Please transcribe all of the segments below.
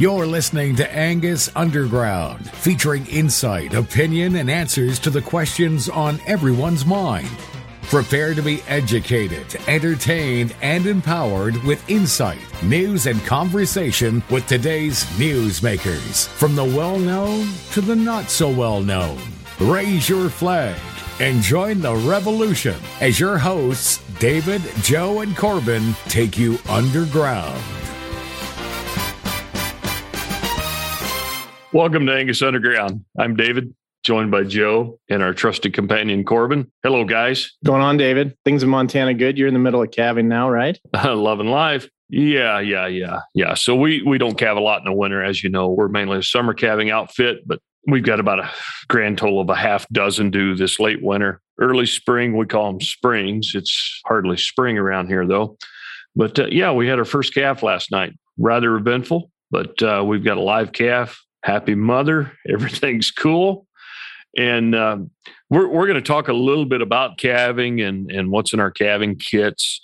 You're listening to Angus Underground, featuring insight, opinion, and answers to the questions on everyone's mind. Prepare to be educated, entertained, and empowered with insight, news, and conversation with today's newsmakers, from the well known to the not so well known. Raise your flag and join the revolution as your hosts, David, Joe, and Corbin, take you underground. Welcome to Angus Underground. I'm David, joined by Joe and our trusted companion Corbin. Hello, guys. Going on, David? Things in Montana good? You're in the middle of calving now, right? Loving life. Yeah, yeah, yeah, yeah. So we we don't calve a lot in the winter, as you know. We're mainly a summer calving outfit, but we've got about a grand total of a half dozen due this late winter. Early spring, we call them springs. It's hardly spring around here though. But uh, yeah, we had our first calf last night. Rather eventful, but uh, we've got a live calf happy mother. Everything's cool. And um, we're, we're going to talk a little bit about calving and, and what's in our calving kits.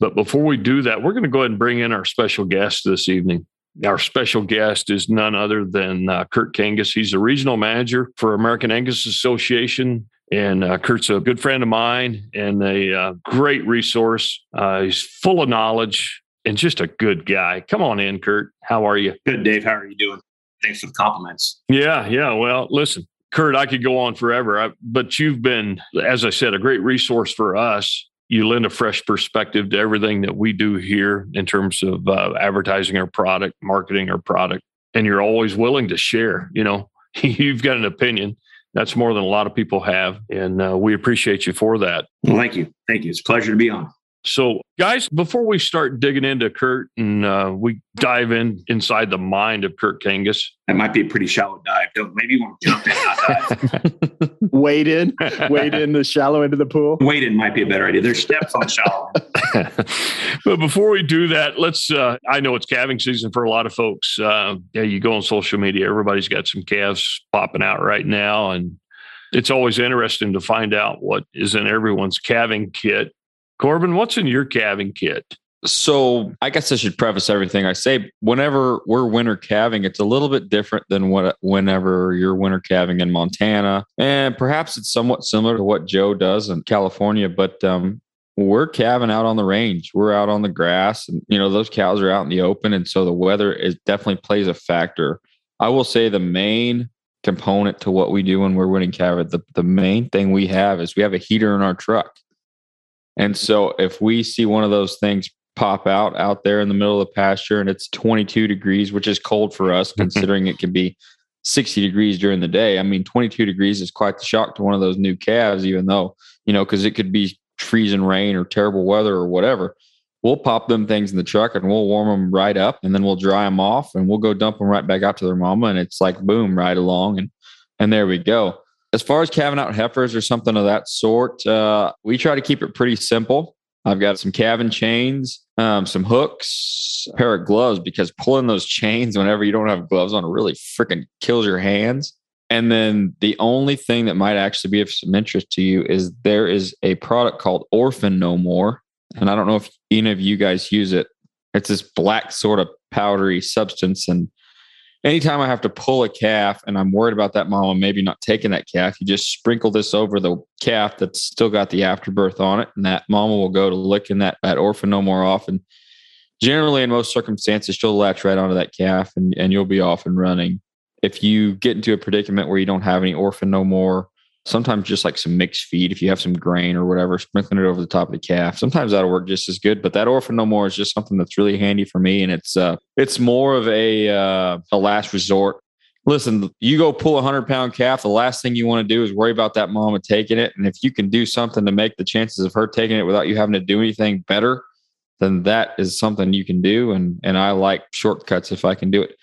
But before we do that, we're going to go ahead and bring in our special guest this evening. Our special guest is none other than uh, Kurt Kangas. He's the regional manager for American Angus Association. And uh, Kurt's a good friend of mine and a uh, great resource. Uh, he's full of knowledge and just a good guy. Come on in, Kurt. How are you? Good, Dave. How are you doing? Thanks for the compliments. Yeah, yeah. Well, listen, Kurt, I could go on forever, I, but you've been, as I said, a great resource for us. You lend a fresh perspective to everything that we do here in terms of uh, advertising our product, marketing our product, and you're always willing to share. You know, you've got an opinion. That's more than a lot of people have, and uh, we appreciate you for that. Well, thank you, thank you. It's a pleasure to be on. So, guys, before we start digging into Kurt and uh, we dive in inside the mind of Kurt Kangas, that might be a pretty shallow dive. Don't maybe you want to jump in, not dive. wade in, wade in the shallow end of the pool. Wade in might be a better idea. There's steps on the shallow. but before we do that, let's. Uh, I know it's calving season for a lot of folks. Uh, yeah, you go on social media, everybody's got some calves popping out right now, and it's always interesting to find out what is in everyone's calving kit Corbin, what's in your calving kit? So I guess I should preface everything I say. Whenever we're winter calving, it's a little bit different than what whenever you're winter calving in Montana, and perhaps it's somewhat similar to what Joe does in California. But um, we're calving out on the range. We're out on the grass, and you know those cows are out in the open, and so the weather is definitely plays a factor. I will say the main component to what we do when we're winning calving, the the main thing we have is we have a heater in our truck. And so if we see one of those things pop out out there in the middle of the pasture and it's 22 degrees, which is cold for us considering it can be 60 degrees during the day. I mean, 22 degrees is quite the shock to one of those new calves, even though, you know, because it could be freezing rain or terrible weather or whatever. We'll pop them things in the truck and we'll warm them right up and then we'll dry them off and we'll go dump them right back out to their mama. And it's like boom, right along. And and there we go. As far as calving out heifers or something of that sort, uh, we try to keep it pretty simple. I've got some calving chains, um, some hooks, a pair of gloves because pulling those chains whenever you don't have gloves on really freaking kills your hands. And then the only thing that might actually be of some interest to you is there is a product called Orphan No More. And I don't know if any of you guys use it. It's this black sort of powdery substance. And anytime I have to pull a calf and I'm worried about that mama maybe not taking that calf, you just sprinkle this over the calf that's still got the afterbirth on it, and that mama will go to licking that that orphan no more often. Generally, in most circumstances, she'll latch right onto that calf and, and you'll be off and running. If you get into a predicament where you don't have any orphan no more, sometimes just like some mixed feed if you have some grain or whatever sprinkling it over the top of the calf. Sometimes that'll work just as good but that orphan no more is just something that's really handy for me and it's uh it's more of a uh a last resort. Listen you go pull a 100 pound calf the last thing you want to do is worry about that mama taking it and if you can do something to make the chances of her taking it without you having to do anything better then that is something you can do and and i like shortcuts if i can do it.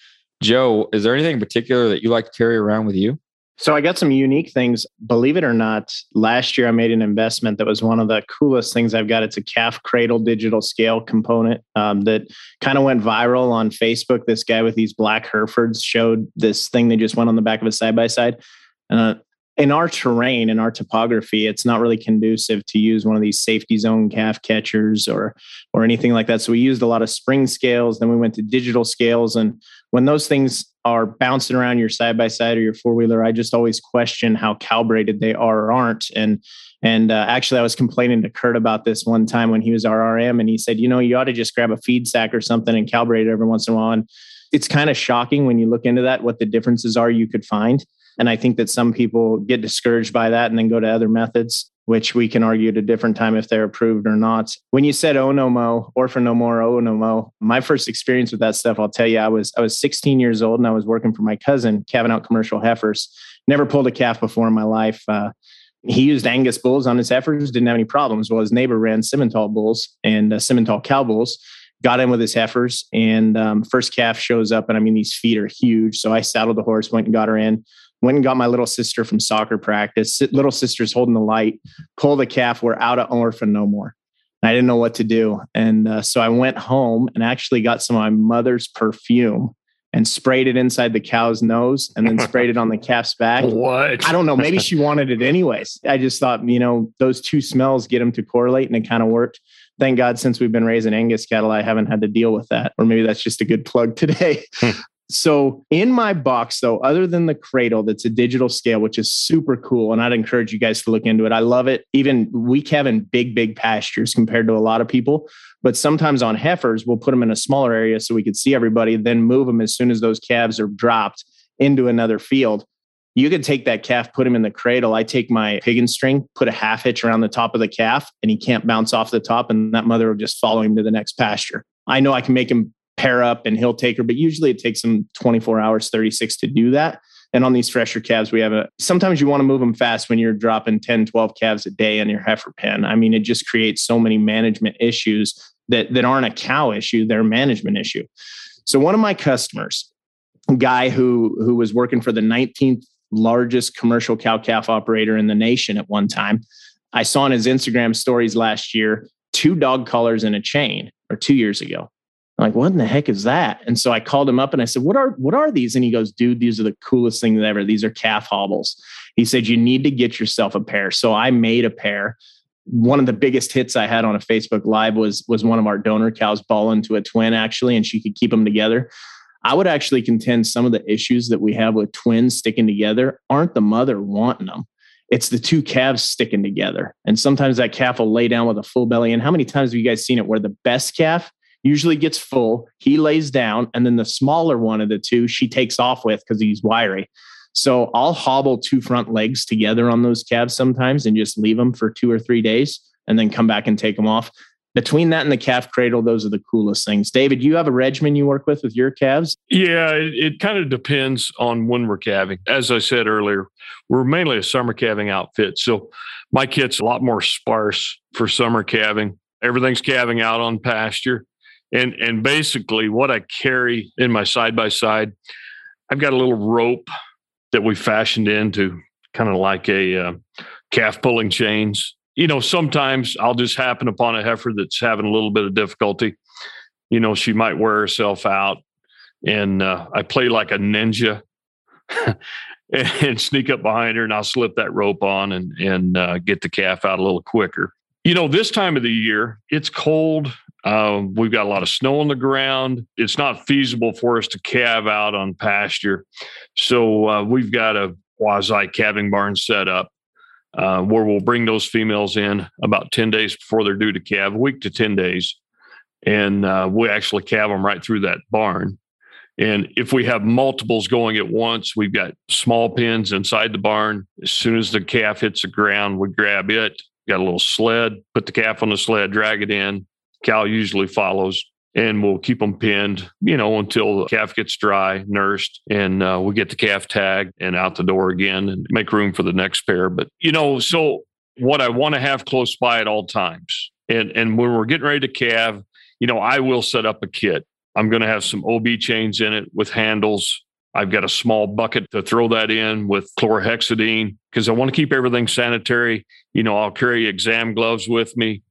Joe is there anything in particular that you like to carry around with you so I got some unique things. Believe it or not, last year I made an investment that was one of the coolest things I've got. It's a calf cradle digital scale component um, that kind of went viral on Facebook. This guy with these black Herefords showed this thing that just went on the back of a side by side. in our terrain, in our topography, it's not really conducive to use one of these safety zone calf catchers or or anything like that. So we used a lot of spring scales. Then we went to digital scales, and when those things are bouncing around your side by side or your four wheeler, I just always question how calibrated they are or aren't. And and uh, actually, I was complaining to Kurt about this one time when he was our RM, and he said, you know, you ought to just grab a feed sack or something and calibrate it every once in a while. And it's kind of shocking when you look into that what the differences are you could find. And I think that some people get discouraged by that and then go to other methods, which we can argue at a different time if they're approved or not. When you said Onomo, Orphan No More, Onomo, my first experience with that stuff, I'll tell you, I was I was 16 years old and I was working for my cousin, calving out commercial heifers. Never pulled a calf before in my life. Uh, he used Angus bulls on his heifers, didn't have any problems. Well, his neighbor ran Simmental bulls and uh, Simmental cow bulls got in with his heifers and um, first calf shows up and i mean these feet are huge so i saddled the horse went and got her in went and got my little sister from soccer practice. Little sister's holding the light, pull the calf. We're out of orphan no more. I didn't know what to do. And uh, so I went home and actually got some of my mother's perfume and sprayed it inside the cow's nose and then sprayed it on the calf's back. What? I don't know. Maybe she wanted it anyways. I just thought, you know, those two smells get them to correlate and it kind of worked. Thank God, since we've been raising Angus cattle, I haven't had to deal with that. Or maybe that's just a good plug today. So in my box, though, other than the cradle, that's a digital scale, which is super cool. And I'd encourage you guys to look into it. I love it. Even we have in big, big pastures compared to a lot of people. But sometimes on heifers, we'll put them in a smaller area so we could see everybody, then move them as soon as those calves are dropped into another field. You could take that calf, put him in the cradle. I take my piggin string, put a half hitch around the top of the calf, and he can't bounce off the top, and that mother will just follow him to the next pasture. I know I can make him pair up and he'll take her. But usually it takes him 24 hours, 36 to do that. And on these fresher calves, we have a sometimes you want to move them fast when you're dropping 10, 12 calves a day in your heifer pen. I mean, it just creates so many management issues that, that aren't a cow issue, they're a management issue. So one of my customers, a guy who who was working for the 19th largest commercial cow calf operator in the nation at one time. I saw on his Instagram stories last year two dog collars in a chain or two years ago. I'm like, what in the heck is that? And so I called him up and I said, what are what are these? And he goes, dude, these are the coolest things ever. These are calf hobbles. He said, you need to get yourself a pair. So I made a pair. One of the biggest hits I had on a Facebook Live was was one of our donor cows ball into a twin actually, and she could keep them together. I would actually contend some of the issues that we have with twins sticking together aren't the mother wanting them. It's the two calves sticking together. And sometimes that calf will lay down with a full belly. And how many times have you guys seen it where the best calf usually gets full. He lays down, and then the smaller one of the two she takes off with because he's wiry. So I'll hobble two front legs together on those calves sometimes and just leave them for two or three days and then come back and take them off. Between that and the calf cradle, those are the coolest things. David, you have a regimen you work with with your calves? Yeah, it, it kind of depends on when we're calving. As I said earlier, we're mainly a summer calving outfit. So my kit's a lot more sparse for summer calving. Everything's calving out on pasture and and basically what I carry in my side by side, I've got a little rope that we fashioned into kind of like a uh, calf pulling chains. You know, sometimes I'll just happen upon a heifer that's having a little bit of difficulty. You know, she might wear herself out, and uh, I play like a ninja. and sneak up behind her and I'll slip that rope on and and uh, get the calf out a little quicker. You know, this time of the year, it's cold. Um, we've got a lot of snow on the ground. It's not feasible for us to calve out on pasture. So uh, we've got a quasi calving barn set up uh, where we'll bring those females in about 10 days before they're due to calve, a week to 10 days. And uh, we actually calve them right through that barn. And if we have multiples going at once, we've got small pens inside the barn. As soon as the calf hits the ground, we grab it, got a little sled, put the calf on the sled, drag it in, Cow usually follows and we'll keep them pinned, you know, until the calf gets dry, nursed, and uh, we get the calf tagged and out the door again and make room for the next pair. But, you know, so what I want to have close by at all times. And, and when we're getting ready to calve, you know, I will set up a kit. I'm going to have some OB chains in it with handles. I've got a small bucket to throw that in with chlorhexidine because I want to keep everything sanitary. You know, I'll carry exam gloves with me.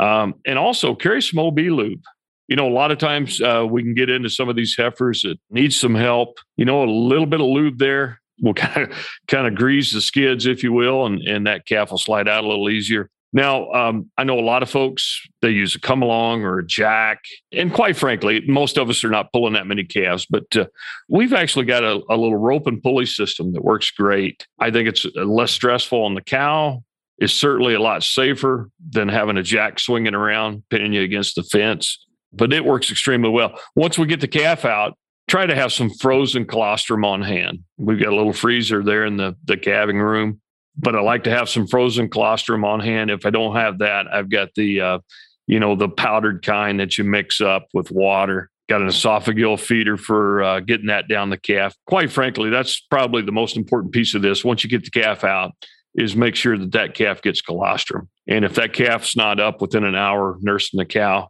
Um, and also carry some OB lube. You know, a lot of times uh, we can get into some of these heifers that need some help. You know, a little bit of lube there will kind of kind of grease the skids, if you will, and and that calf will slide out a little easier. Now, um, I know a lot of folks they use a come along or a jack, and quite frankly, most of us are not pulling that many calves. But uh, we've actually got a, a little rope and pulley system that works great. I think it's less stressful on the cow. It's certainly a lot safer than having a jack swinging around, pinning you against the fence. But it works extremely well. Once we get the calf out, try to have some frozen colostrum on hand. We've got a little freezer there in the, the calving room, but I like to have some frozen colostrum on hand. If I don't have that, I've got the, uh, you know, the powdered kind that you mix up with water. Got an esophageal feeder for uh, getting that down the calf. Quite frankly, that's probably the most important piece of this. Once you get the calf out, is make sure that that calf gets colostrum. And if that calf's not up within an hour nursing the cow,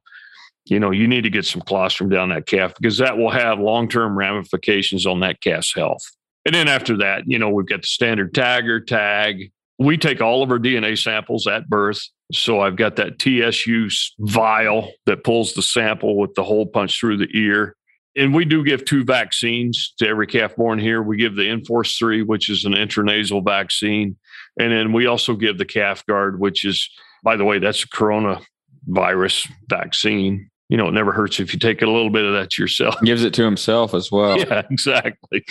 you know, you need to get some colostrum down that calf because that will have long term ramifications on that calf's health. And then after that, you know, we've got the standard tagger tag. We take all of our DNA samples at birth. So I've got that TSU vial that pulls the sample with the hole punch through the ear. And we do give two vaccines to every calf born here. We give the Inforce 3, which is an intranasal vaccine. And then we also give the calf guard, which is, by the way, that's a coronavirus vaccine you know, it never hurts if you take a little bit of that yourself. Gives it to himself as well. Yeah, exactly.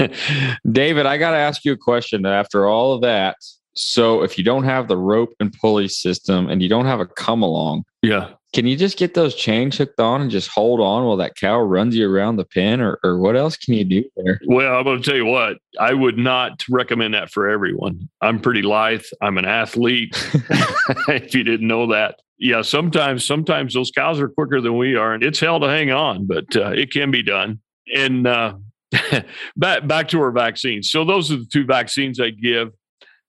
David, I got to ask you a question after all of that. So, if you don't have the rope and pulley system and you don't have a come along, yeah, can you just get those chains hooked on and just hold on while that cow runs you around the pen, or, or what else can you do there? Well, I'm going to tell you what, I would not recommend that for everyone. I'm pretty lithe. I'm an athlete. if you didn't know that, yeah, sometimes sometimes those cows are quicker than we are, and it's hell to hang on, but uh, it can be done. And uh, back back to our vaccines. So those are the two vaccines I give.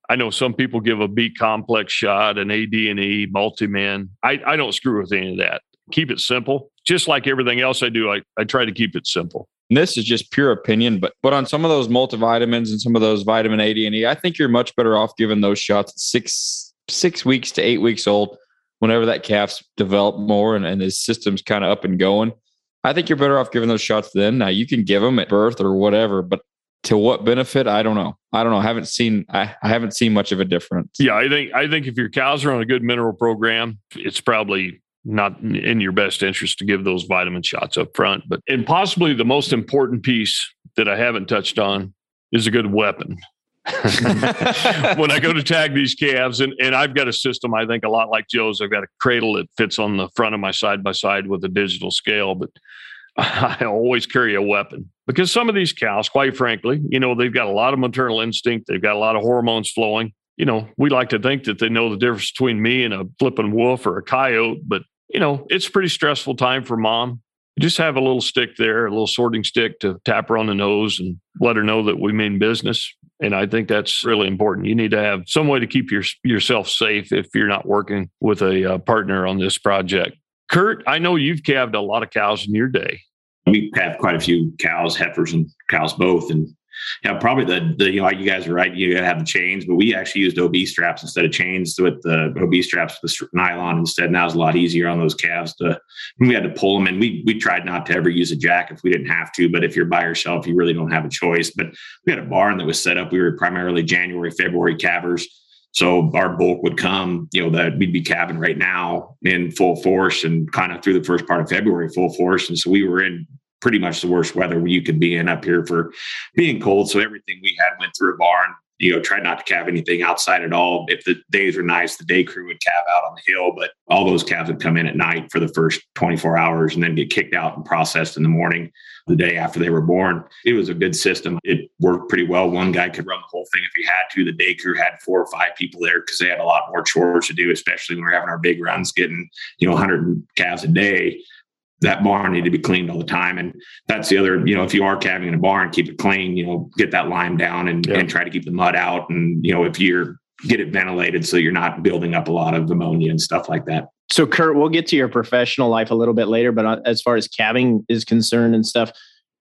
I know some people give a B complex shot, an AD and E, multimin. I, I don't screw with any of that. Keep it simple. Just like everything else I do, I, I try to keep it simple. And this is just pure opinion, but but on some of those multivitamins and some of those vitamin A, D, and E, I think you're much better off giving those shots six six weeks to eight weeks old whenever that calf's developed more and, and his system's kind of up and going, I think you're better off giving those shots then. Now you can give them at birth or whatever, but to what benefit? I don't know. I don't know. I haven't seen I, I haven't seen much of a difference. Yeah, I think I think if your cows are on a good mineral program, it's probably not in your best interest to give those vitamin shots up front. But and possibly the most important piece that I haven't touched on is a good weapon. when I go to tag these calves, and, and I've got a system, I think a lot like Joe's, I've got a cradle that fits on the front of my side by side with a digital scale, but I always carry a weapon because some of these cows, quite frankly, you know, they've got a lot of maternal instinct, they've got a lot of hormones flowing. You know, we like to think that they know the difference between me and a flipping wolf or a coyote, but you know, it's a pretty stressful time for mom just have a little stick there, a little sorting stick to tap her on the nose and let her know that we mean business. And I think that's really important. You need to have some way to keep your, yourself safe if you're not working with a uh, partner on this project. Kurt, I know you've calved a lot of cows in your day. We have quite a few cows, heifers, and cows both. And yeah, probably the the you know you guys are right. You have the chains, but we actually used OB straps instead of chains with the OB straps with the nylon instead. Now it's a lot easier on those calves to. We had to pull them, and we we tried not to ever use a jack if we didn't have to. But if you're by yourself, you really don't have a choice. But we had a barn that was set up. We were primarily January, February calvers. So our bulk would come, you know, that we'd be calving right now in full force and kind of through the first part of February, full force. And so we were in pretty much the worst weather you could be in up here for being cold. So everything we had went through a barn. You know, tried not to calve anything outside at all. If the days were nice, the day crew would calve out on the hill, but all those calves would come in at night for the first 24 hours and then get kicked out and processed in the morning the day after they were born. It was a good system. It worked pretty well. One guy could run the whole thing if he had to. The day crew had four or five people there because they had a lot more chores to do, especially when we are having our big runs, getting, you know, 100 calves a day that barn need to be cleaned all the time. And that's the other, you know, if you are calving in a barn, keep it clean, you know, get that lime down and, yeah. and try to keep the mud out. And, you know, if you're get it ventilated so you're not building up a lot of ammonia and stuff like that. So Kurt, we'll get to your professional life a little bit later, but uh, as far as calving is concerned and stuff,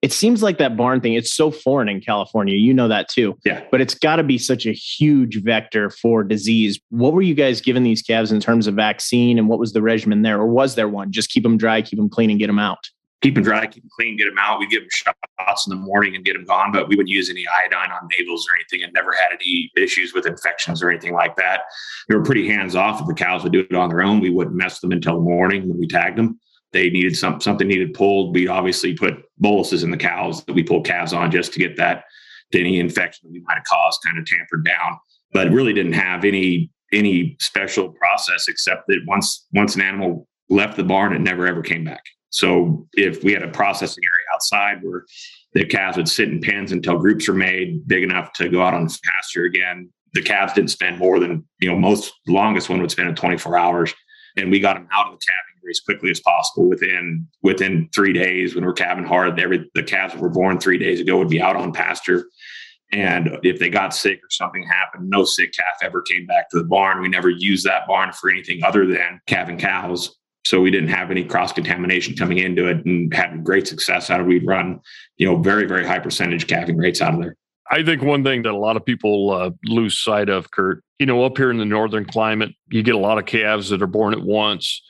it seems like that barn thing it's so foreign in california. You know that too. Yeah. But it's got to be such a huge vector for disease. What were you guys giving these calves in terms of vaccine and what was the regimen there? Or was there one? Just keep them dry keep them clean and get them out keep them dry, keep them clean, get them out. We give them shots in the morning and get them gone, but we wouldn't use any iodine on navels or anything and never had any issues with infections or anything like that. They were pretty hands off. If the cows would do it on their own, we wouldn't mess them until the morning when we tagged them. They needed some, something needed pulled. We'd obviously put boluses in the cows that we pull calves on just to get that any infection that we might have caused kind of tampered down, but really didn't have any any special process except that once once an animal left the barn, it never ever came back. So if we had a processing area outside where the calves would sit in pens until groups were made big enough to go out on pasture again, the calves didn't spend more than you know most longest one would spend in 24 hours, and we got them out of the calving area as quickly as possible within within three days when we're calving hard. Every the calves that were born three days ago would be out on pasture. And if they got sick or something happened, no sick calf ever came back to the barn. We never used that barn for anything other than calving cows. So we didn't have any cross contamination coming into it and had great success out of. We'd run, you know, very, very high percentage calving rates out of there. I think one thing that a lot of people uh, lose sight of, Kurt, you know, up here in the northern climate, you get a lot of calves that are born at once.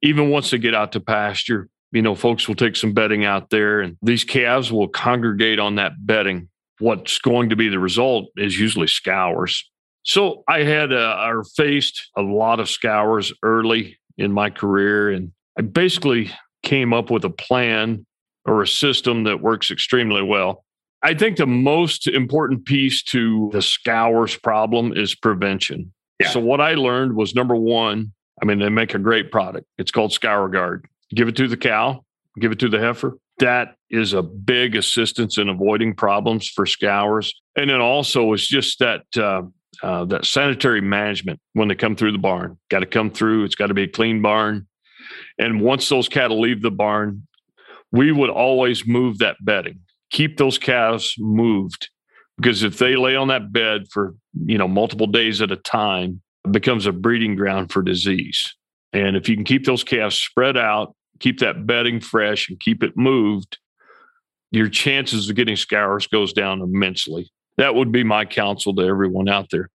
Even once they get out to pasture, you know, folks will take some bedding out there and these calves will congregate on that bedding what's going to be the result is usually scours. So I had uh, or faced a lot of scours early in my career, and I basically came up with a plan or a system that works extremely well. I think the most important piece to the scours problem is prevention. Yeah. So what I learned was number one, I mean, they make a great product. It's called Scour Guard. Give it to the cow, give it to the heifer, that is a big assistance in avoiding problems for scours. And then also it's just that uh, uh, that sanitary management when they come through the barn. Got to come through. It's got to be a clean barn. And once those cattle leave the barn, we would always move that bedding. Keep those calves moved because if they lay on that bed for you know multiple days at a time, it becomes a breeding ground for disease. And if you can keep those calves spread out keep that bedding fresh and keep it moved, your chances of getting scours goes down immensely. That would be my counsel to everyone out there.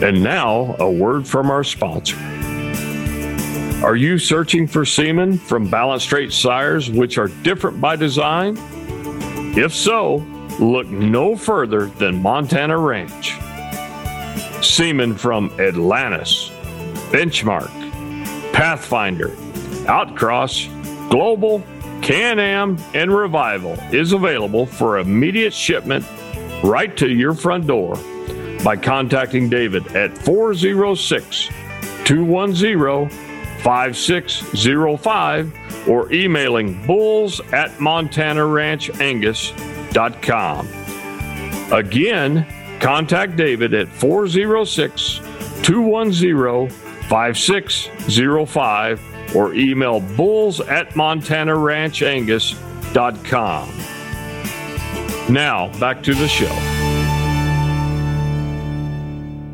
And now, a word from our sponsor. Are you searching for semen from balanced straight sires which are different by design? If so, look no further than Montana Ranch. Semen from Atlantis, Benchmark, Pathfinder, Outcross, Global, Can Am, and Revival is available for immediate shipment right to your front door by contacting David at 406 210 5605 or emailing bulls at montanaranchangus.com. Again, contact David at 406 210 5605 or email bulls at montanaranchangus.com. Now, back to the show.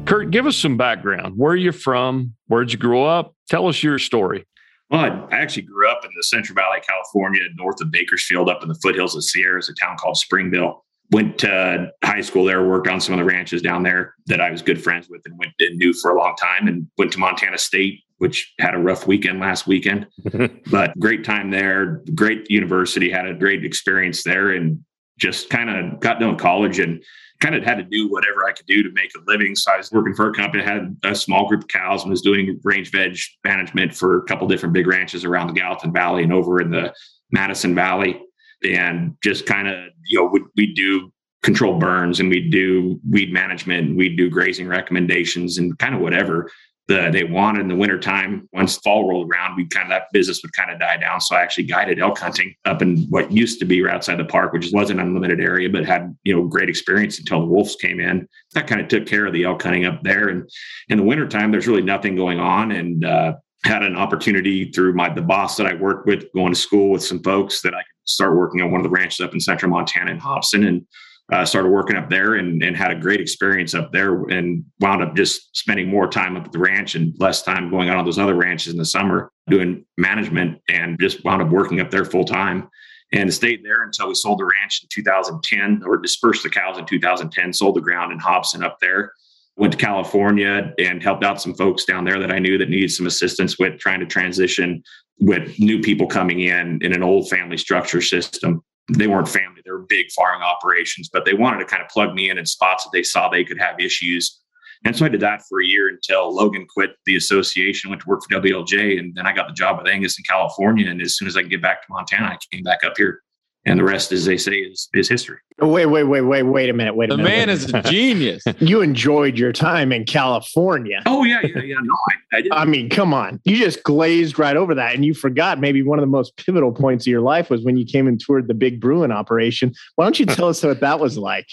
Kurt, give us some background. Where are you from? Where'd you grow up? Tell us your story. Well, I actually grew up in the Central Valley, California, north of Bakersfield, up in the foothills of Sierras, a town called Springville went to high school there, worked on some of the ranches down there that I was good friends with and went and knew for a long time and went to Montana State, which had a rough weekend last weekend, but great time there, great university, had a great experience there and just kind of got done college and kind of had to do whatever I could do to make a living. So I was working for a company, had a small group of cows and was doing range veg management for a couple different big ranches around the Gallatin Valley and over in the Madison Valley and just kind of you know we we do control burns and we do weed management we do grazing recommendations and kind of whatever the, they wanted in the wintertime. Once fall rolled around, we kind of that business would kind of die down. So I actually guided elk hunting up in what used to be right outside the park, which was an unlimited area, but had you know great experience until the wolves came in. That kind of took care of the elk hunting up there. And in the wintertime, there's really nothing going on. And uh, had an opportunity through my the boss that I worked with, going to school with some folks that I start working on one of the ranches up in central Montana in Hobson and uh, started working up there and, and had a great experience up there and wound up just spending more time up at the ranch and less time going out on those other ranches in the summer doing management and just wound up working up there full time and stayed there until we sold the ranch in 2010 or dispersed the cows in 2010, sold the ground in Hobson up there Went to California and helped out some folks down there that I knew that needed some assistance with trying to transition with new people coming in in an old family structure system. They weren't family, they were big farming operations, but they wanted to kind of plug me in in spots that they saw they could have issues. And so I did that for a year until Logan quit the association, went to work for WLJ, and then I got the job with Angus in California. And as soon as I could get back to Montana, I came back up here and the rest, as they say, is, is history. Wait, wait, wait, wait, wait a minute. Wait a the minute. man is a genius. you enjoyed your time in California. Oh yeah, yeah, yeah. No, I, I. I mean, come on. You just glazed right over that. And you forgot maybe one of the most pivotal points of your life was when you came and toured the big brewing operation. Why don't you tell us what that was like?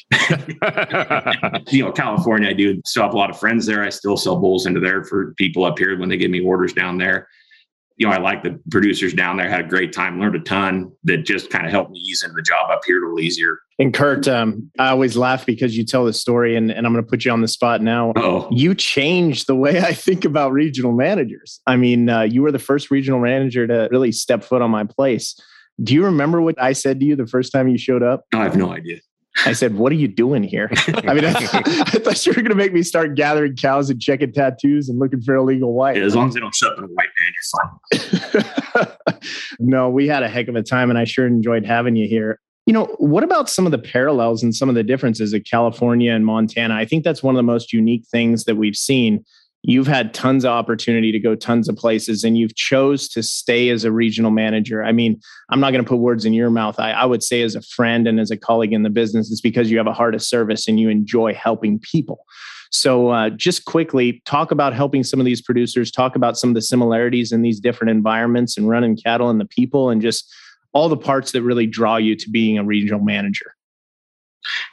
you know, California, I do still have a lot of friends there. I still sell bowls into there for people up here when they give me orders down there. You know, I like the producers down there, had a great time, learned a ton that just kind of helped me ease into the job up here a little easier. And Kurt, um, I always laugh because you tell this story, and, and I'm going to put you on the spot now. Oh, You changed the way I think about regional managers. I mean, uh, you were the first regional manager to really step foot on my place. Do you remember what I said to you the first time you showed up? I have no idea. I said, "What are you doing here?" I mean, I, I thought you were going to make me start gathering cows and checking tattoos and looking for illegal white. As long as they don't show up in a white van, you're fine. no, we had a heck of a time, and I sure enjoyed having you here. You know, what about some of the parallels and some of the differences of California and Montana? I think that's one of the most unique things that we've seen. You've had tons of opportunity to go tons of places, and you've chose to stay as a regional manager. I mean, I'm not going to put words in your mouth. I, I would say, as a friend and as a colleague in the business, it's because you have a heart of service and you enjoy helping people. So, uh, just quickly talk about helping some of these producers, talk about some of the similarities in these different environments and running cattle and the people, and just all the parts that really draw you to being a regional manager.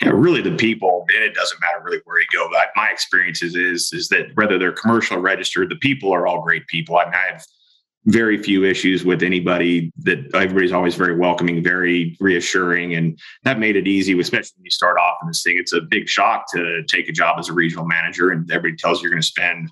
You know, really the people, and it doesn't matter really where you go. But my experience is, is is that whether they're commercial or registered, the people are all great people. I mean, I have very few issues with anybody. That everybody's always very welcoming, very reassuring, and that made it easy. Especially when you start off in this thing, it's a big shock to take a job as a regional manager, and everybody tells you you're going to spend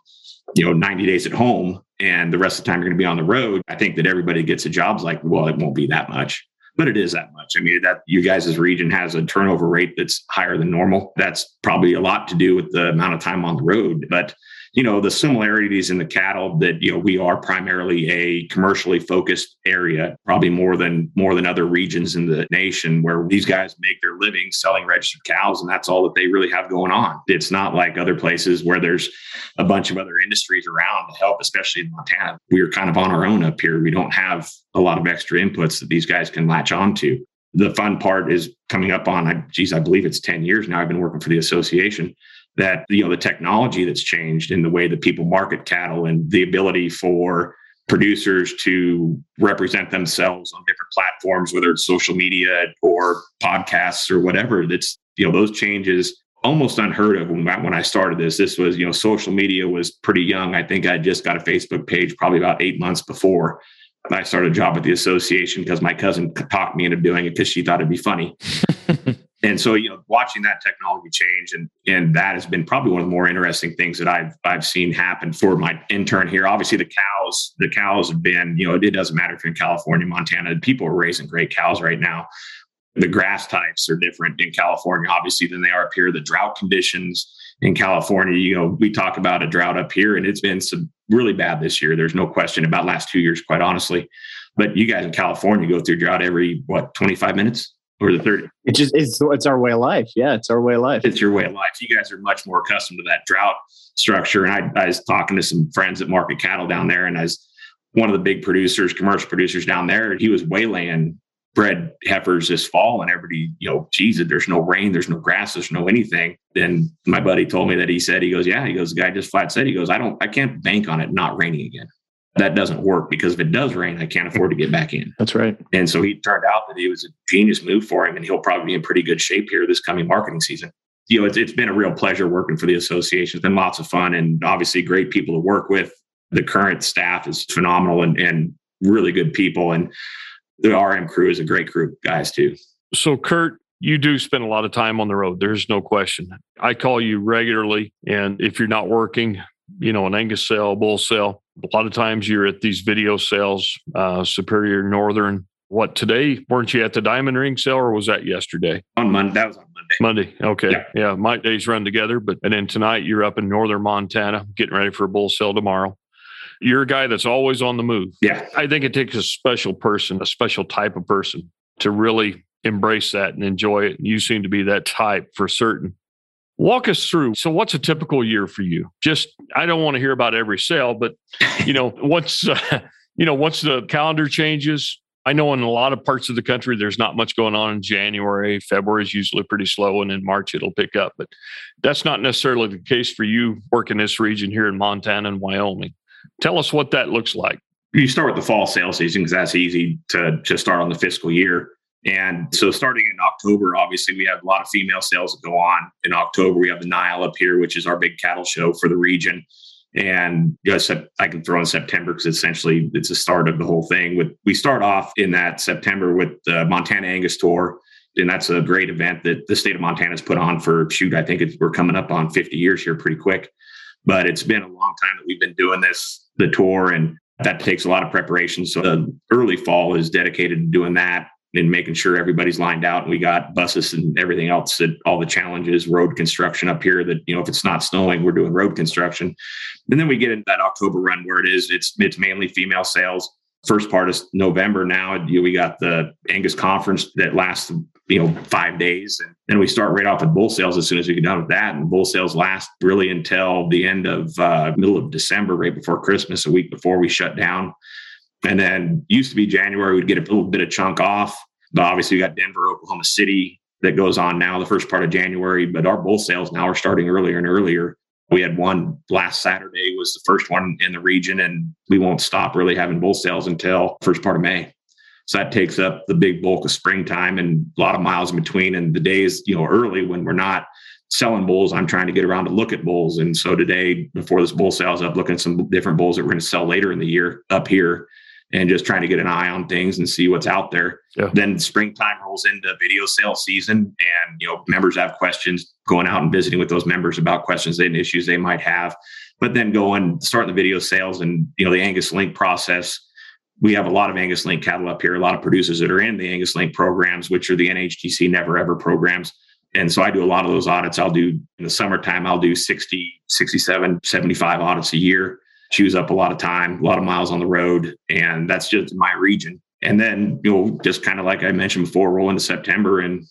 you know 90 days at home and the rest of the time you're going to be on the road i think that everybody gets a job's like well it won't be that much but it is that much. I mean, that you guys' region has a turnover rate that's higher than normal. That's probably a lot to do with the amount of time on the road. But you know, the similarities in the cattle that you know we are primarily a commercially focused area, probably more than more than other regions in the nation where these guys make their living selling registered cows, and that's all that they really have going on. It's not like other places where there's a bunch of other industries around to help, especially in Montana. We're kind of on our own up here. We don't have a lot of extra inputs that these guys can latch onto. The fun part is coming up on, geez, I believe it's 10 years now. I've been working for the association that, you know, the technology that's changed in the way that people market cattle and the ability for producers to represent themselves on different platforms, whether it's social media or podcasts or whatever. That's, you know, those changes almost unheard of when I, when I started this. This was, you know, social media was pretty young. I think I just got a Facebook page probably about eight months before I started a job at the association because my cousin talked me into doing it because she thought it'd be funny. and so, you know, watching that technology change and and that has been probably one of the more interesting things that I've I've seen happen for my intern here. Obviously, the cows, the cows have been, you know, it doesn't matter if you're in California, Montana, people are raising great cows right now. The grass types are different in California, obviously, than they are up here. The drought conditions in California, you know, we talk about a drought up here, and it's been some really bad this year. There's no question about last two years, quite honestly. But you guys in California go through drought every what 25 minutes or the 30. It just it's it's our way of life. Yeah, it's our way of life. It's your way of life. You guys are much more accustomed to that drought structure. And I, I was talking to some friends that market cattle down there, and as one of the big producers, commercial producers down there, he was waylaying bred heifers this fall and everybody, you know, geez, there's no rain, there's no grass, there's no anything. Then my buddy told me that he said, he goes, yeah, he goes, the guy just flat said, he goes, I don't, I can't bank on it not raining again. That doesn't work because if it does rain, I can't afford to get back in. That's right. And so he turned out that it was a genius move for him and he'll probably be in pretty good shape here this coming marketing season. You know, it's, it's been a real pleasure working for the association. It's been lots of fun and obviously great people to work with. The current staff is phenomenal and, and really good people. And the RM crew is a great group, guys, too. So, Kurt, you do spend a lot of time on the road. There's no question. I call you regularly. And if you're not working, you know, an Angus sale, bull sale, a lot of times you're at these video sales, uh, Superior Northern, what today? Weren't you at the Diamond Ring sale or was that yesterday? On Monday. That was on Monday. Monday. Okay. Yeah. yeah. My days run together, but and then tonight you're up in northern Montana getting ready for a bull sale tomorrow. You're a guy that's always on the move. Yeah. I think it takes a special person, a special type of person to really embrace that and enjoy it. And you seem to be that type for certain. Walk us through. So, what's a typical year for you? Just, I don't want to hear about every sale, but you know, once uh, you know, once the calendar changes, I know in a lot of parts of the country, there's not much going on in January. February is usually pretty slow, and in March it'll pick up. But that's not necessarily the case for you working this region here in Montana and Wyoming. Tell us what that looks like. You start with the fall sales season because that's easy to just start on the fiscal year. And so, starting in October, obviously, we have a lot of female sales that go on. In October, we have the Nile up here, which is our big cattle show for the region. And yes, I can throw in September because essentially it's the start of the whole thing. With we start off in that September with the Montana Angus Tour, and that's a great event that the state of Montana has put on for shoot. I think we're coming up on 50 years here pretty quick, but it's been a long time that we've been doing this the tour, and that takes a lot of preparation. So the early fall is dedicated to doing that and making sure everybody's lined out. And we got buses and everything else that all the challenges, road construction up here that, you know, if it's not snowing, we're doing road construction. And then we get into that October run where it is, it's it's mainly female sales. First part of November now. You know, we got the Angus conference that lasts, you know, five days. And then we start right off with bull sales as soon as we get done with that. And bull sales last really until the end of uh, middle of December, right before Christmas, a week before we shut down. And then used to be January, we'd get a little bit of chunk off. But obviously, we got Denver, Oklahoma City that goes on now the first part of January. But our bull sales now are starting earlier and earlier. We had one last Saturday was the first one in the region, and we won't stop really having bull sales until first part of May. So that takes up the big bulk of springtime and a lot of miles in between. And the days, you know, early when we're not selling bulls, I'm trying to get around to look at bulls. And so today, before this bull sales up, looking at some different bulls that we're going to sell later in the year up here and just trying to get an eye on things and see what's out there. Yeah. Then springtime rolls into video sale season, and you know members have questions, going out and visiting with those members about questions and issues they might have. But then going starting the video sales and you know the Angus Link process. We have a lot of Angus Link cattle up here, a lot of producers that are in the Angus Link programs, which are the NHTC Never Ever programs. And so I do a lot of those audits. I'll do in the summertime, I'll do 60, 67, 75 audits a year chews up a lot of time, a lot of miles on the road. And that's just my region. And then you'll just kind of like I mentioned before, roll into September and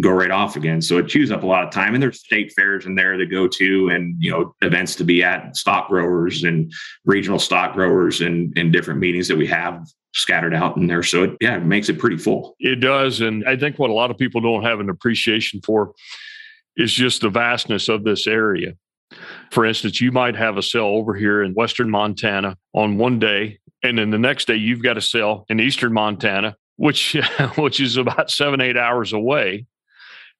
go right off again. So it chews up a lot of time. And there's state fairs in there to go to and, you know, events to be at, stock growers and regional stock growers and, and different meetings that we have scattered out in there. So it, yeah, it makes it pretty full. It does. And I think what a lot of people don't have an appreciation for is just the vastness of this area. For instance, you might have a sale over here in Western Montana on one day, and then the next day you've got a sale in Eastern Montana, which which is about seven eight hours away.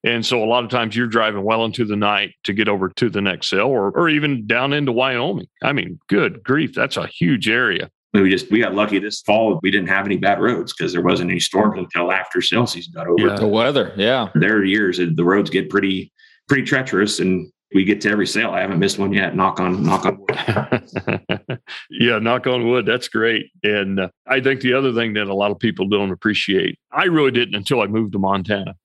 And so a lot of times you're driving well into the night to get over to the next sale or, or even down into Wyoming. I mean, good grief, that's a huge area. We just we got lucky this fall. We didn't have any bad roads because there wasn't any storms until after sale season got over. Yeah. The weather, yeah. There are years that the roads get pretty pretty treacherous and we get to every sale. I haven't missed one yet. Knock on knock on wood. yeah, knock on wood. That's great. And uh, I think the other thing that a lot of people don't appreciate, I really didn't until I moved to Montana.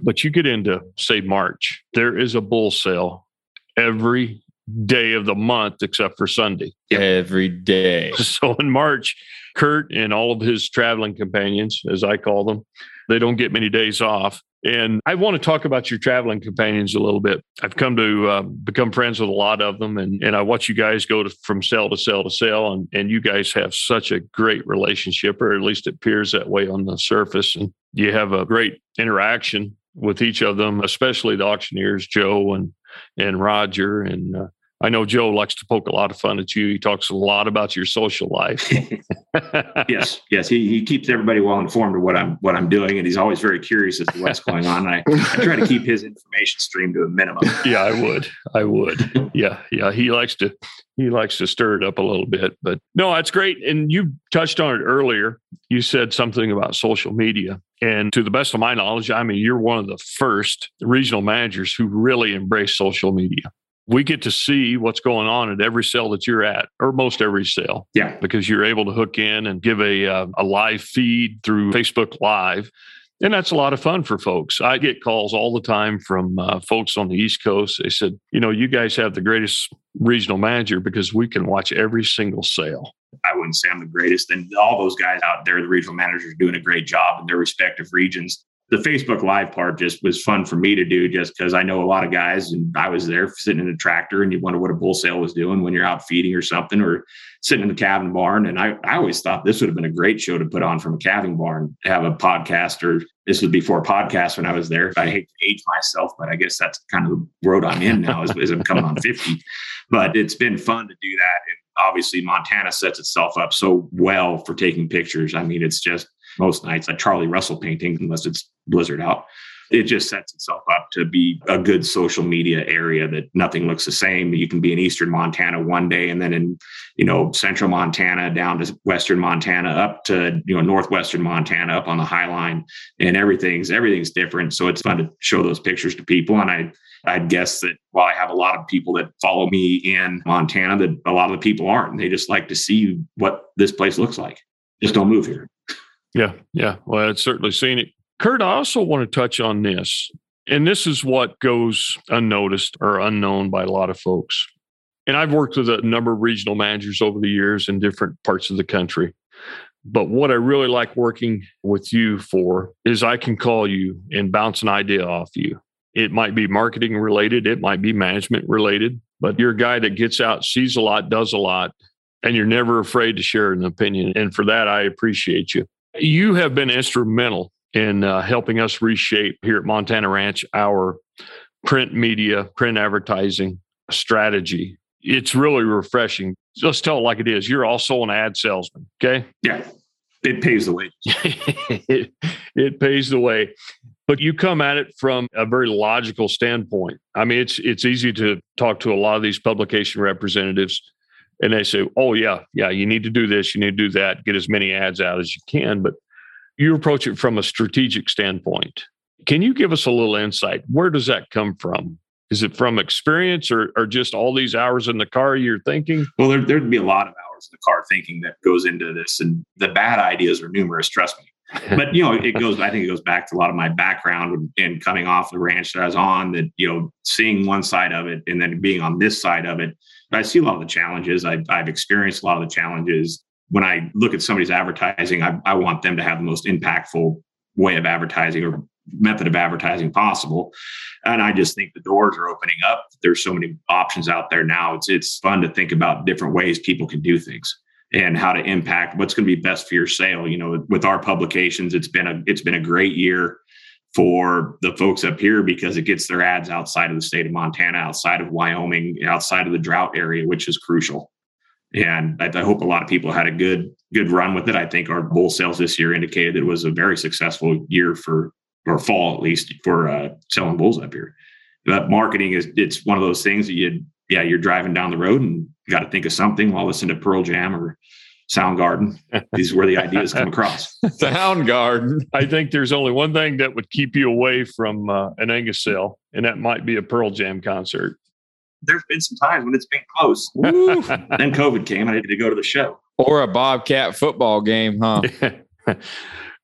But you get into say March, there is a bull sale every day of the month except for Sunday. Every day. So in March, Kurt and all of his traveling companions, as I call them, they don't get many days off. And I want to talk about your traveling companions a little bit. I've come to uh, become friends with a lot of them, and, and I watch you guys go to, from sale to sale to sale, and, and you guys have such a great relationship, or at least it appears that way on the surface. And you have a great interaction with each of them, especially the auctioneers, Joe and and Roger. And uh, I know Joe likes to poke a lot of fun at you. He talks a lot about your social life. yes, yes, he, he keeps everybody well informed of what I'm what I'm doing, and he's always very curious as to what's going on. I, I try to keep his information stream to a minimum. yeah, I would, I would. Yeah, yeah. He likes to he likes to stir it up a little bit, but no, that's great. And you touched on it earlier. You said something about social media, and to the best of my knowledge, I mean, you're one of the first regional managers who really embrace social media. We get to see what's going on at every sale that you're at, or most every sale. Yeah, because you're able to hook in and give a uh, a live feed through Facebook Live. And that's a lot of fun for folks. I get calls all the time from uh, folks on the East Coast. They said, you know, you guys have the greatest regional manager because we can watch every single sale. I wouldn't say I'm the greatest. And all those guys out there, the regional managers, are doing a great job in their respective regions the Facebook Live part just was fun for me to do just because I know a lot of guys and I was there sitting in a tractor and you wonder what a bull sale was doing when you're out feeding or something or sitting in the calving barn. And I, I always thought this would have been a great show to put on from a calving barn, have a podcast or this was before podcast when I was there. I hate to age myself, but I guess that's kind of the road I'm in now as, as I'm coming on 50. But it's been fun to do that. And obviously Montana sets itself up so well for taking pictures. I mean, it's just most nights a Charlie Russell painting, unless it's blizzard out. It just sets itself up to be a good social media area that nothing looks the same. You can be in eastern Montana one day and then in, you know, central Montana down to western Montana up to, you know, northwestern Montana up on the high line and everything's everything's different. So it's fun to show those pictures to people. And I I'd guess that while I have a lot of people that follow me in Montana, that a lot of the people aren't. They just like to see what this place looks like. Just don't move here. Yeah, yeah. Well, I'd certainly seen it. Kurt, I also want to touch on this. And this is what goes unnoticed or unknown by a lot of folks. And I've worked with a number of regional managers over the years in different parts of the country. But what I really like working with you for is I can call you and bounce an idea off you. It might be marketing related, it might be management related, but you're a guy that gets out, sees a lot, does a lot, and you're never afraid to share an opinion. And for that, I appreciate you. You have been instrumental in uh, helping us reshape here at Montana Ranch our print media, print advertising strategy. It's really refreshing. Let's tell it like it is. You're also an ad salesman. Okay. Yeah. It pays the way. it, it pays the way. But you come at it from a very logical standpoint. I mean, it's it's easy to talk to a lot of these publication representatives and they say, "Oh yeah, yeah, you need to do this, you need to do that, get as many ads out as you can." But you approach it from a strategic standpoint. Can you give us a little insight? Where does that come from? Is it from experience or, or just all these hours in the car you're thinking? Well, there, there'd be a lot of hours in the car thinking that goes into this, and the bad ideas are numerous. Trust me. but you know, it goes. I think it goes back to a lot of my background and coming off the ranch that I was on. That you know, seeing one side of it and then being on this side of it, I see a lot of the challenges. I've, I've experienced a lot of the challenges. When I look at somebody's advertising, I, I want them to have the most impactful way of advertising or method of advertising possible. And I just think the doors are opening up. There's so many options out there now. It's it's fun to think about different ways people can do things and how to impact what's going to be best for your sale. You know, with our publications, it's been a it's been a great year for the folks up here because it gets their ads outside of the state of Montana, outside of Wyoming, outside of the drought area, which is crucial. And I, I, hope a lot of people had a good good run with it. I think our bull sales this year indicated it was a very successful year for or fall at least for uh, selling bulls up here. But marketing is it's one of those things that you yeah you're driving down the road and got to think of something while listening to Pearl Jam or Soundgarden. These are where the ideas come across. Soundgarden. I think there's only one thing that would keep you away from uh, an Angus sale, and that might be a Pearl Jam concert. There's been some times when it's been close. then COVID came, I had to go to the show. Or a Bobcat football game, huh?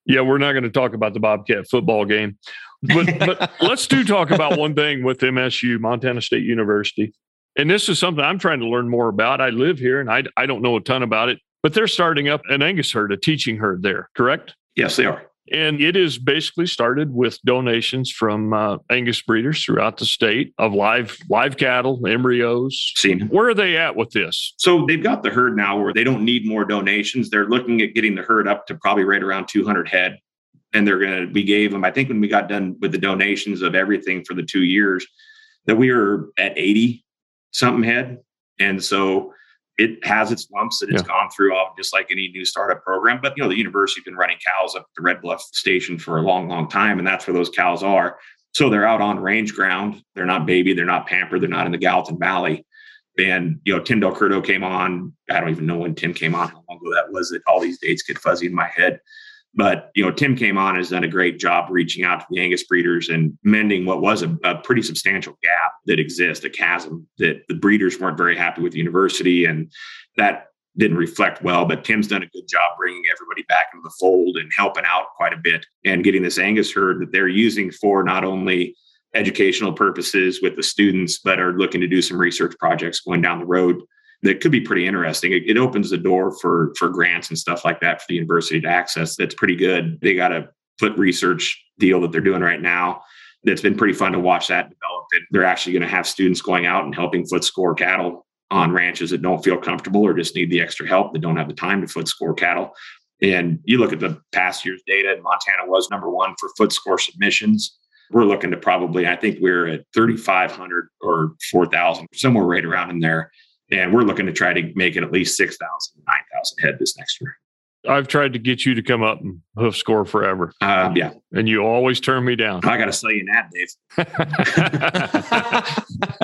yeah, we're not going to talk about the Bobcat football game. But, but let's do talk about one thing with MSU, Montana State University. And this is something I'm trying to learn more about. I live here and I, I don't know a ton about it. But they're starting up an Angus herd, a teaching herd there, correct? Yes, they are. And it is basically started with donations from uh, Angus breeders throughout the state of live live cattle, embryos. Seen. Where are they at with this? So they've got the herd now where they don't need more donations. They're looking at getting the herd up to probably right around 200 head. And they're going to, we gave them, I think when we got done with the donations of everything for the two years, that we were at 80 something head. And so it has its lumps that it's yeah. gone through all just like any new startup program. But you know, the university's been running cows up the Red Bluff station for a long, long time, and that's where those cows are. So they're out on range ground. They're not baby, they're not pampered, they're not in the Gallatin Valley. And you know, Tim DelCurto came on. I don't even know when Tim came on, how long ago that was. That all these dates get fuzzy in my head. But you know, Tim came on has done a great job reaching out to the Angus breeders and mending what was a, a pretty substantial gap that exists, a chasm that the breeders weren't very happy with the university, and that didn't reflect well. But Tim's done a good job bringing everybody back into the fold and helping out quite a bit and getting this Angus herd that they're using for not only educational purposes with the students, but are looking to do some research projects going down the road that could be pretty interesting. It, it, opens the door for for grants and stuff like that for the university to access. That's pretty good. They got a foot research deal that they're doing right now. That's been pretty fun to watch that develop. They're actually going to have students going out and helping foot score cattle on ranches that don't feel comfortable or just need the extra help that don't have the time to foot score cattle. And you look at the past year's data, and Montana was number one for foot score submissions. We're looking to probably, I think we're at 3,500 or 4,000, somewhere right around in there and we're looking to try to make it at least 6,000, 9,000 head this next year. I've tried to get you to come up and hoof score forever. Uh, yeah. And you always turn me down. I got to sell you that, Dave.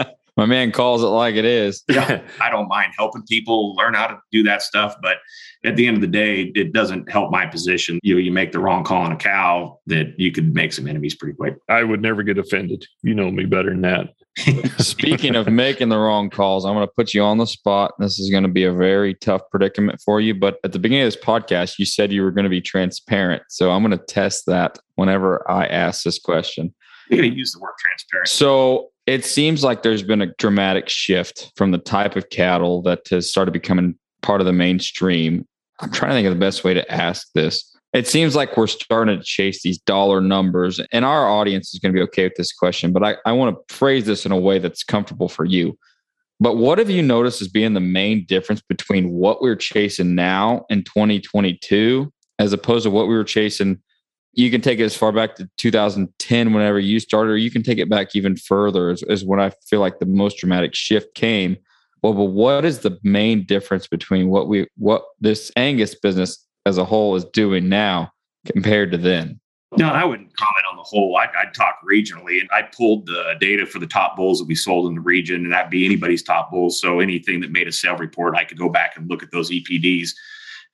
My man calls it like it is. Yeah, I don't mind helping people learn how to do that stuff, but at the end of the day, it doesn't help my position. You know, you make the wrong call on a cow that you could make some enemies pretty quick. I would never get offended. You know me better than that. Speaking of making the wrong calls, I'm going to put you on the spot. This is going to be a very tough predicament for you. But at the beginning of this podcast, you said you were going to be transparent. So I'm going to test that whenever I ask this question. You're going to use the word transparent. So it seems like there's been a dramatic shift from the type of cattle that has started becoming part of the mainstream. I'm trying to think of the best way to ask this it seems like we're starting to chase these dollar numbers and our audience is going to be okay with this question but i, I want to phrase this in a way that's comfortable for you but what have you noticed as being the main difference between what we're chasing now in 2022 as opposed to what we were chasing you can take it as far back to 2010 whenever you started or you can take it back even further is, is when i feel like the most dramatic shift came well but what is the main difference between what we what this angus business as a whole is doing now compared to then? No, I wouldn't comment on the whole. I'd, I'd, talk regionally, and I pulled the data for the top bulls that we sold in the region, and that'd be anybody's top bulls. So anything that made a sale report, I could go back and look at those EPDs.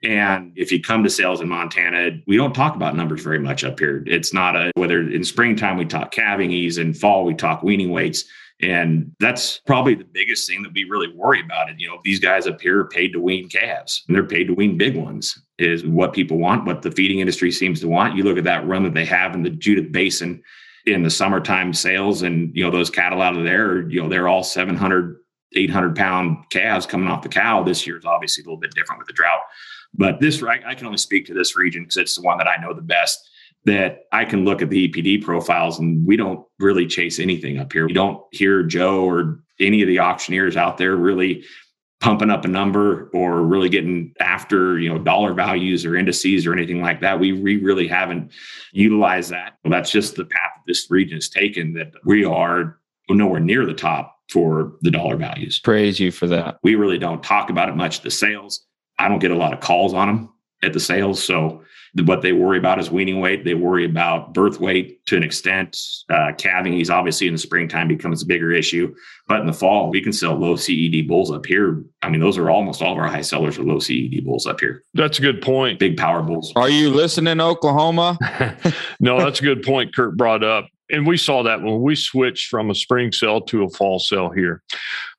And if you come to sales in Montana, we don't talk about numbers very much up here. It's not a whether in springtime we talk calving ease, in fall we talk weaning weights. And that's probably the biggest thing that we really worry about. It, you know, these guys up here are paid to wean calves and they're paid to wean big ones is what people want, what the feeding industry seems to want. You look at that run that they have in the Judith Basin in the summertime sales and, you know, those cattle out of there, you know, they're all 700, 800 pound calves coming off the cow. This year is obviously a little bit different with the drought. But this, I, I can only speak to this region because it's the one that I know the best that I can look at the EPD profiles and we don't really chase anything up here. We don't hear Joe or any of the auctioneers out there really pumping up a number or really getting after you know dollar values or indices or anything like that. We, we really haven't utilized that. Well, that's just the path this region has taken that we are nowhere near the top for the dollar values. Praise you for that. We really don't talk about it much. The sales i don't get a lot of calls on them at the sales so what they worry about is weaning weight. They worry about birth weight to an extent. Uh, calving ease obviously in the springtime becomes a bigger issue. But in the fall, we can sell low CED bulls up here. I mean, those are almost all of our high sellers are low CED bulls up here. That's a good point. Big power bulls. Are you listening, Oklahoma? no, that's a good point Kurt brought up. And we saw that when we switched from a spring sale to a fall sale here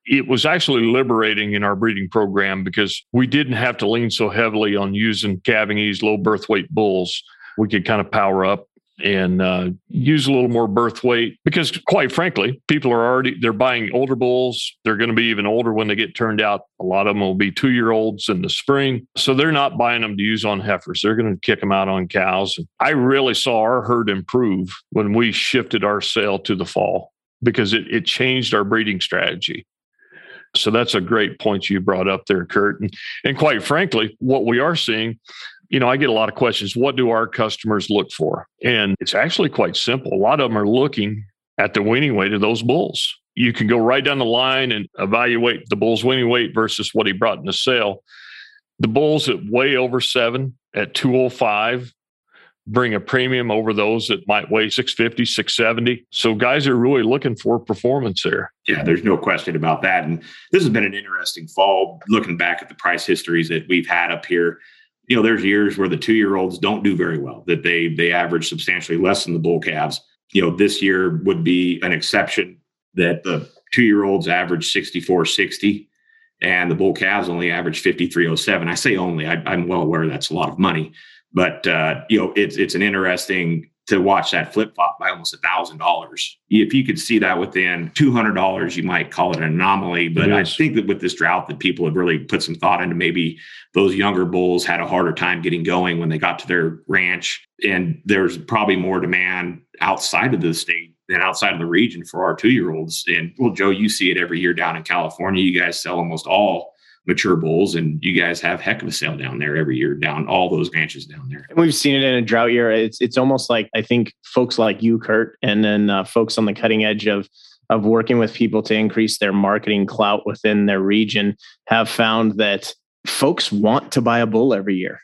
it was actually liberating in our breeding program because we didn't have to lean so heavily on using calving ease low birth weight bulls. We could kind of power up and uh, use a little more birth weight because quite frankly people are already they're buying older bulls. They're going to be even older when they get turned out. A lot of them will be two year olds in the spring. So they're not buying them to use on heifers. They're going to kick them out on cows. I really saw our herd improve when we shifted our sale to the fall because it, it changed our breeding strategy so that's a great point you brought up there, Kurt. And, and quite frankly, what we are seeing, you know, I get a lot of questions. What do our customers look for? And it's actually quite simple. A lot of them are looking at the weaning weight of those bulls. You can go right down the line and evaluate the bull's weaning weight versus what he brought in the sale. The bulls at way over seven at 205 bring a premium over those that might weigh 650, 670. So guys are really looking for performance there. Yeah, there's no question about that. And this has been an interesting fall looking back at the price histories that we've had up here. you know, there's years where the two year olds don't do very well, that they they average substantially less than the bull calves. You know, this year would be an exception that the two year olds average 6460 and the bull calves only average 5307. I say only, I, am well aware that's a lot of money, but uh, you know, it's it's an interesting to watch that flip flop by almost a thousand dollars. If you could see that within two hundred dollars, you might call it an anomaly. But I think that with this drought, that people have really put some thought into maybe those younger bulls had a harder time getting going when they got to their ranch, and there's probably more demand outside of the state than outside of the region for our two year olds. And well, Joe, you see it every year down in California. You guys sell almost all mature bulls, and you guys have heck of a sale down there every year down all those ranches down there. And we've seen it in a drought year. It's it's almost like I think folks like you, Kurt, and then uh, folks on the cutting edge of of working with people to increase their marketing clout within their region have found that folks want to buy a bull every year.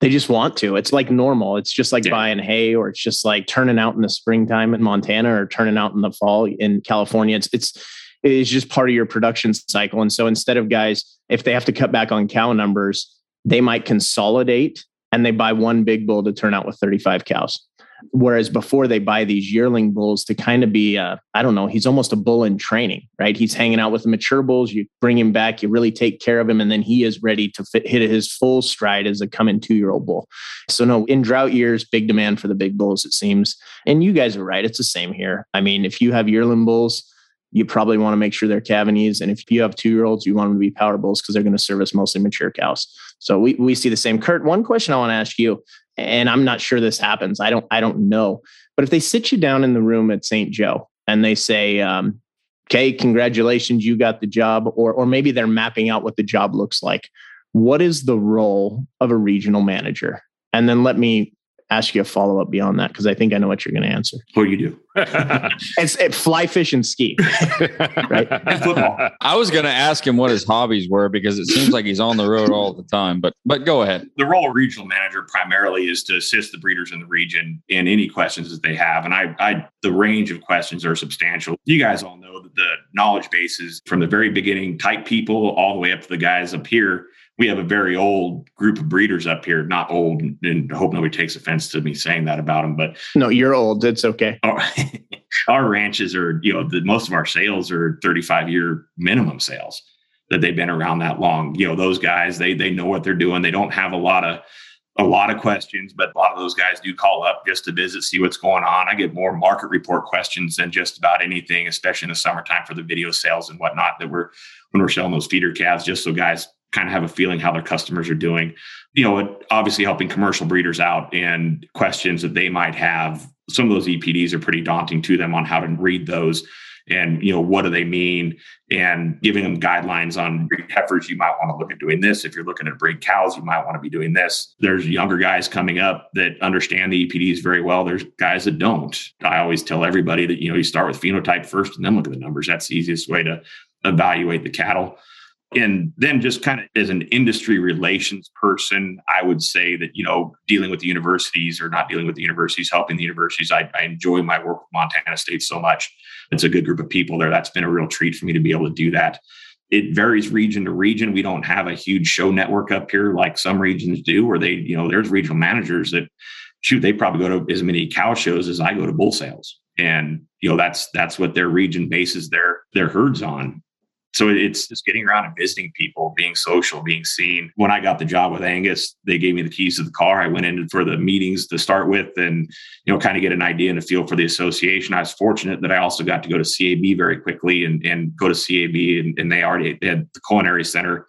They just want to. It's like normal. It's just like yeah. buying hay, or it's just like turning out in the springtime in Montana, or turning out in the fall in California. It's it's it's just part of your production cycle. And so instead of guys, if they have to cut back on cow numbers, they might consolidate and they buy one big bull to turn out with 35 cows. Whereas before they buy these yearling bulls to kind of be, uh, I don't know, he's almost a bull in training, right? He's hanging out with the mature bulls. You bring him back, you really take care of him, and then he is ready to fit, hit his full stride as a coming two year old bull. So, no, in drought years, big demand for the big bulls, it seems. And you guys are right. It's the same here. I mean, if you have yearling bulls, you probably want to make sure they're calving ease. And if you have two year olds, you want them to be power bulls because they're going to service mostly mature cows. So we, we see the same. Kurt, one question I want to ask you, and I'm not sure this happens. I don't I don't know. But if they sit you down in the room at St. Joe and they say, um, okay, congratulations, you got the job, or or maybe they're mapping out what the job looks like. What is the role of a regional manager? And then let me ask you a follow up beyond that because I think I know what you're going to answer. Oh, you do. it's it, fly fish and ski, right? And football. I was going to ask him what his hobbies were because it seems like he's on the road all the time. But but go ahead. The role of regional manager primarily is to assist the breeders in the region in any questions that they have, and I, I the range of questions are substantial. You guys all know that the knowledge bases from the very beginning, type people all the way up to the guys up here we have a very old group of breeders up here. Not old, and I hope nobody takes offense to me saying that about them. But no, you're old. It's okay. Our, oh, our ranches are, you know, the, most of our sales are 35 year minimum sales that they've been around that long. You know, those guys they they know what they're doing. They don't have a lot of a lot of questions, but a lot of those guys do call up just to visit, see what's going on. I get more market report questions than just about anything, especially in the summertime for the video sales and whatnot that we're when we're selling those feeder calves, just so guys kind of have a feeling how their customers are doing. You know, obviously helping commercial breeders out and questions that they might have. Some of those EPDs are pretty daunting to them on how to read those and you know what do they mean? And giving them guidelines on heifers. You might want to look at doing this. If you're looking at breed cows you might want to be doing this. There's younger guys coming up that understand the epds very well. There's guys that don't. I always tell everybody that you know you start with phenotype first and then look at the numbers. That's the easiest way to evaluate the cattle and then just kind of as an industry relations person i would say that you know dealing with the universities or not dealing with the universities helping the universities i, I enjoy my work with montana state so much. It's a good group of people there. That's been a real treat for me to be able to do that. It varies region to region. We don't have a huge show network up here like some regions do where they you know there's regional managers that shoot they probably go to as many cow shows as i go to bull sales. And you know that's that's what their region bases their their herds on so it's just getting around and visiting people, being social, being seen. When I got the job with Angus, they gave me the keys to the car. I went in for the meetings to start with and, you know, kind of get an idea and a feel for the association. I was fortunate that I also got to go to CAB very quickly and, and go to CAB and, and they already had the culinary center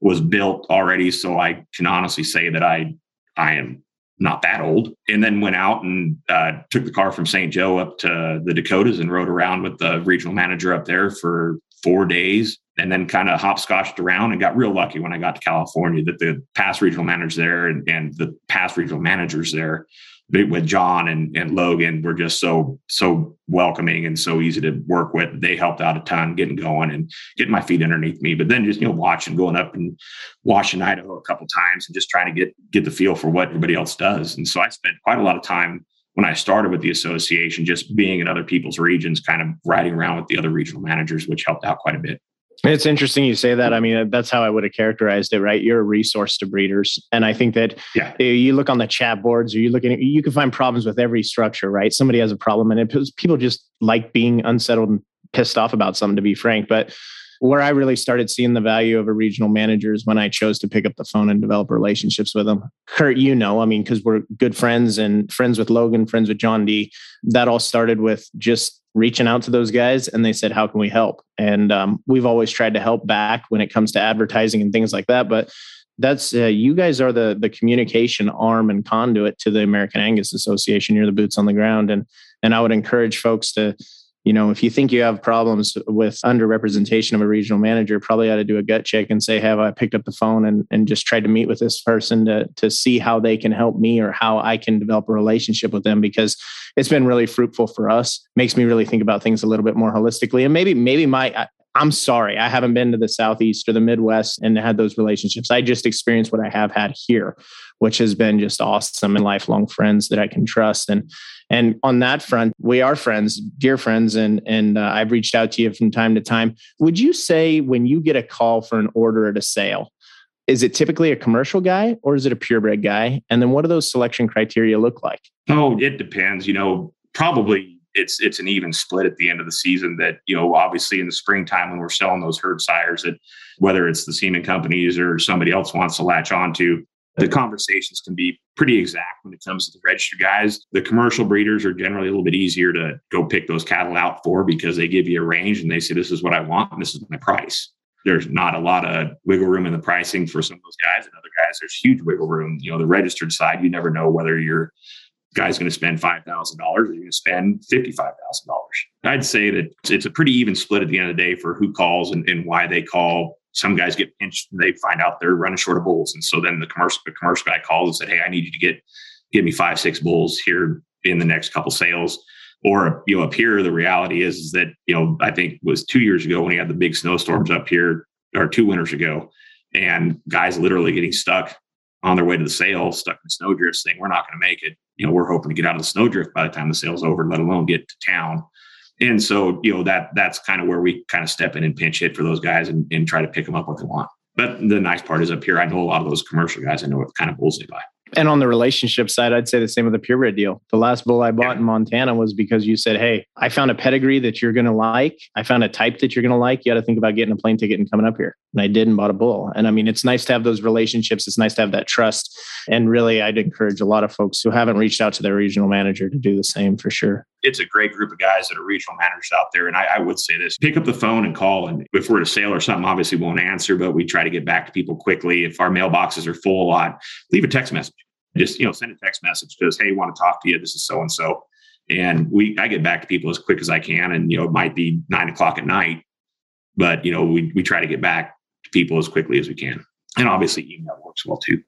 was built already. So I can honestly say that I, I am not that old. And then went out and uh, took the car from St. Joe up to the Dakotas and rode around with the regional manager up there for four days and then kind of hopscotched around and got real lucky when I got to California that the past regional managers there and, and the past regional managers there with John and, and Logan were just so so welcoming and so easy to work with. They helped out a ton getting going and getting my feet underneath me. But then just you know watching going up and watching Idaho a couple times and just trying to get get the feel for what everybody else does. And so I spent quite a lot of time when I started with the association, just being in other people's regions, kind of riding around with the other regional managers, which helped out quite a bit. It's interesting you say that. I mean, that's how I would have characterized it, right? You're a resource to breeders. And I think that yeah. you look on the chat boards or you look at you can find problems with every structure, right? Somebody has a problem and it, people just like being unsettled and pissed off about something, to be frank. But where I really started seeing the value of a regional manager is when I chose to pick up the phone and develop relationships with them. Kurt, you know, I mean, because we're good friends and friends with Logan, friends with John D. That all started with just reaching out to those guys and they said how can we help and um, we've always tried to help back when it comes to advertising and things like that but that's uh, you guys are the the communication arm and conduit to the american angus association you're the boots on the ground and and i would encourage folks to you know, if you think you have problems with underrepresentation of a regional manager, probably ought to do a gut check and say, have I picked up the phone and, and just tried to meet with this person to, to see how they can help me or how I can develop a relationship with them? Because it's been really fruitful for us. Makes me really think about things a little bit more holistically. And maybe, maybe my, I'm sorry, I haven't been to the Southeast or the Midwest and had those relationships. I just experienced what I have had here, which has been just awesome and lifelong friends that I can trust. And and on that front, we are friends, dear friends, and and uh, I've reached out to you from time to time. Would you say when you get a call for an order at a sale, is it typically a commercial guy or is it a purebred guy? And then what do those selection criteria look like? Oh, it depends. You know, probably it's it's an even split at the end of the season that you know obviously in the springtime when we're selling those herd sires that whether it's the semen companies or somebody else wants to latch on to the conversations can be pretty exact when it comes to the registered guys. The commercial breeders are generally a little bit easier to go pick those cattle out for because they give you a range and they say, This is what I want and this is my price. There's not a lot of wiggle room in the pricing for some of those guys. And other guys, there's huge wiggle room. You know, the registered side, you never know whether your guy's going to spend $5,000 or you're going to spend $55,000. I'd say that it's a pretty even split at the end of the day for who calls and, and why they call some guys get pinched and they find out they're running short of bulls. And so then the commercial the commercial guy calls and said, Hey, I need you to get give me five, six bulls here in the next couple sales. Or, you know, up here, the reality is, is that, you know, I think was two years ago when he had the big snowstorms up here, or two winters ago, and guys literally getting stuck on their way to the sale, stuck in the snowdrift, saying, We're not going to make it. You know, we're hoping to get out of the snowdrift by the time the sale's over, let alone get to town and so you know that that's kind of where we kind of step in and pinch hit for those guys and, and try to pick them up what they want. But the nice part is up here i know a lot of those commercial guys i know what kind of bulls they buy and on the relationship side, I'd say the same with the purebred deal. The last bull I bought yeah. in Montana was because you said, Hey, I found a pedigree that you're going to like. I found a type that you're going to like. You got to think about getting a plane ticket and coming up here. And I did and bought a bull. And I mean, it's nice to have those relationships. It's nice to have that trust. And really, I'd encourage a lot of folks who haven't reached out to their regional manager to do the same for sure. It's a great group of guys that are regional managers out there. And I, I would say this pick up the phone and call. And if we're at a sale or something, obviously won't answer, but we try to get back to people quickly. If our mailboxes are full a lot, leave a text message just you know send a text message because hey want to talk to you this is so and so and we i get back to people as quick as i can and you know it might be nine o'clock at night but you know we, we try to get back to people as quickly as we can. And obviously email works well too.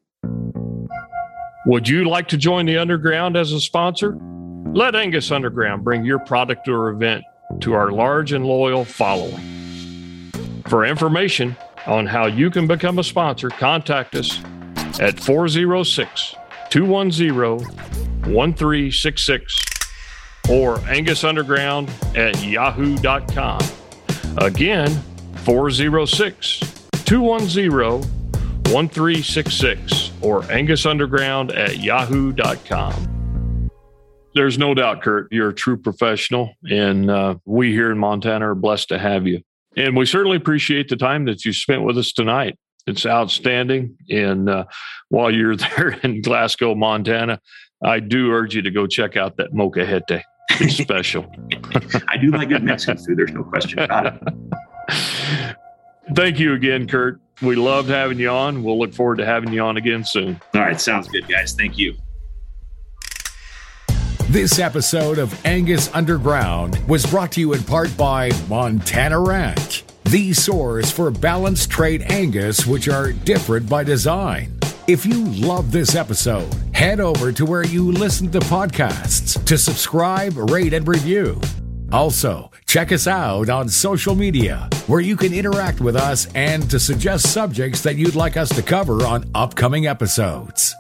Would you like to join the underground as a sponsor? Let angus underground bring your product or event to our large and loyal following. For information on how you can become a sponsor contact us at 406 210 1366 or Angus Underground at yahoo.com. Again, 406 210 1366 or Angus Underground at yahoo.com. There's no doubt, Kurt, you're a true professional, and uh, we here in Montana are blessed to have you. And we certainly appreciate the time that you spent with us tonight. It's outstanding. And uh, while you're there in Glasgow, Montana, I do urge you to go check out that molcajete. It's special. I do like good Mexican food. There's no question about it. Thank you again, Kurt. We loved having you on. We'll look forward to having you on again soon. All right. Sounds good, guys. Thank you. This episode of Angus Underground was brought to you in part by Montana Ranch the source for balanced trait Angus, which are different by design. If you love this episode, head over to where you listen to podcasts to subscribe, rate, and review. Also, check us out on social media where you can interact with us and to suggest subjects that you'd like us to cover on upcoming episodes.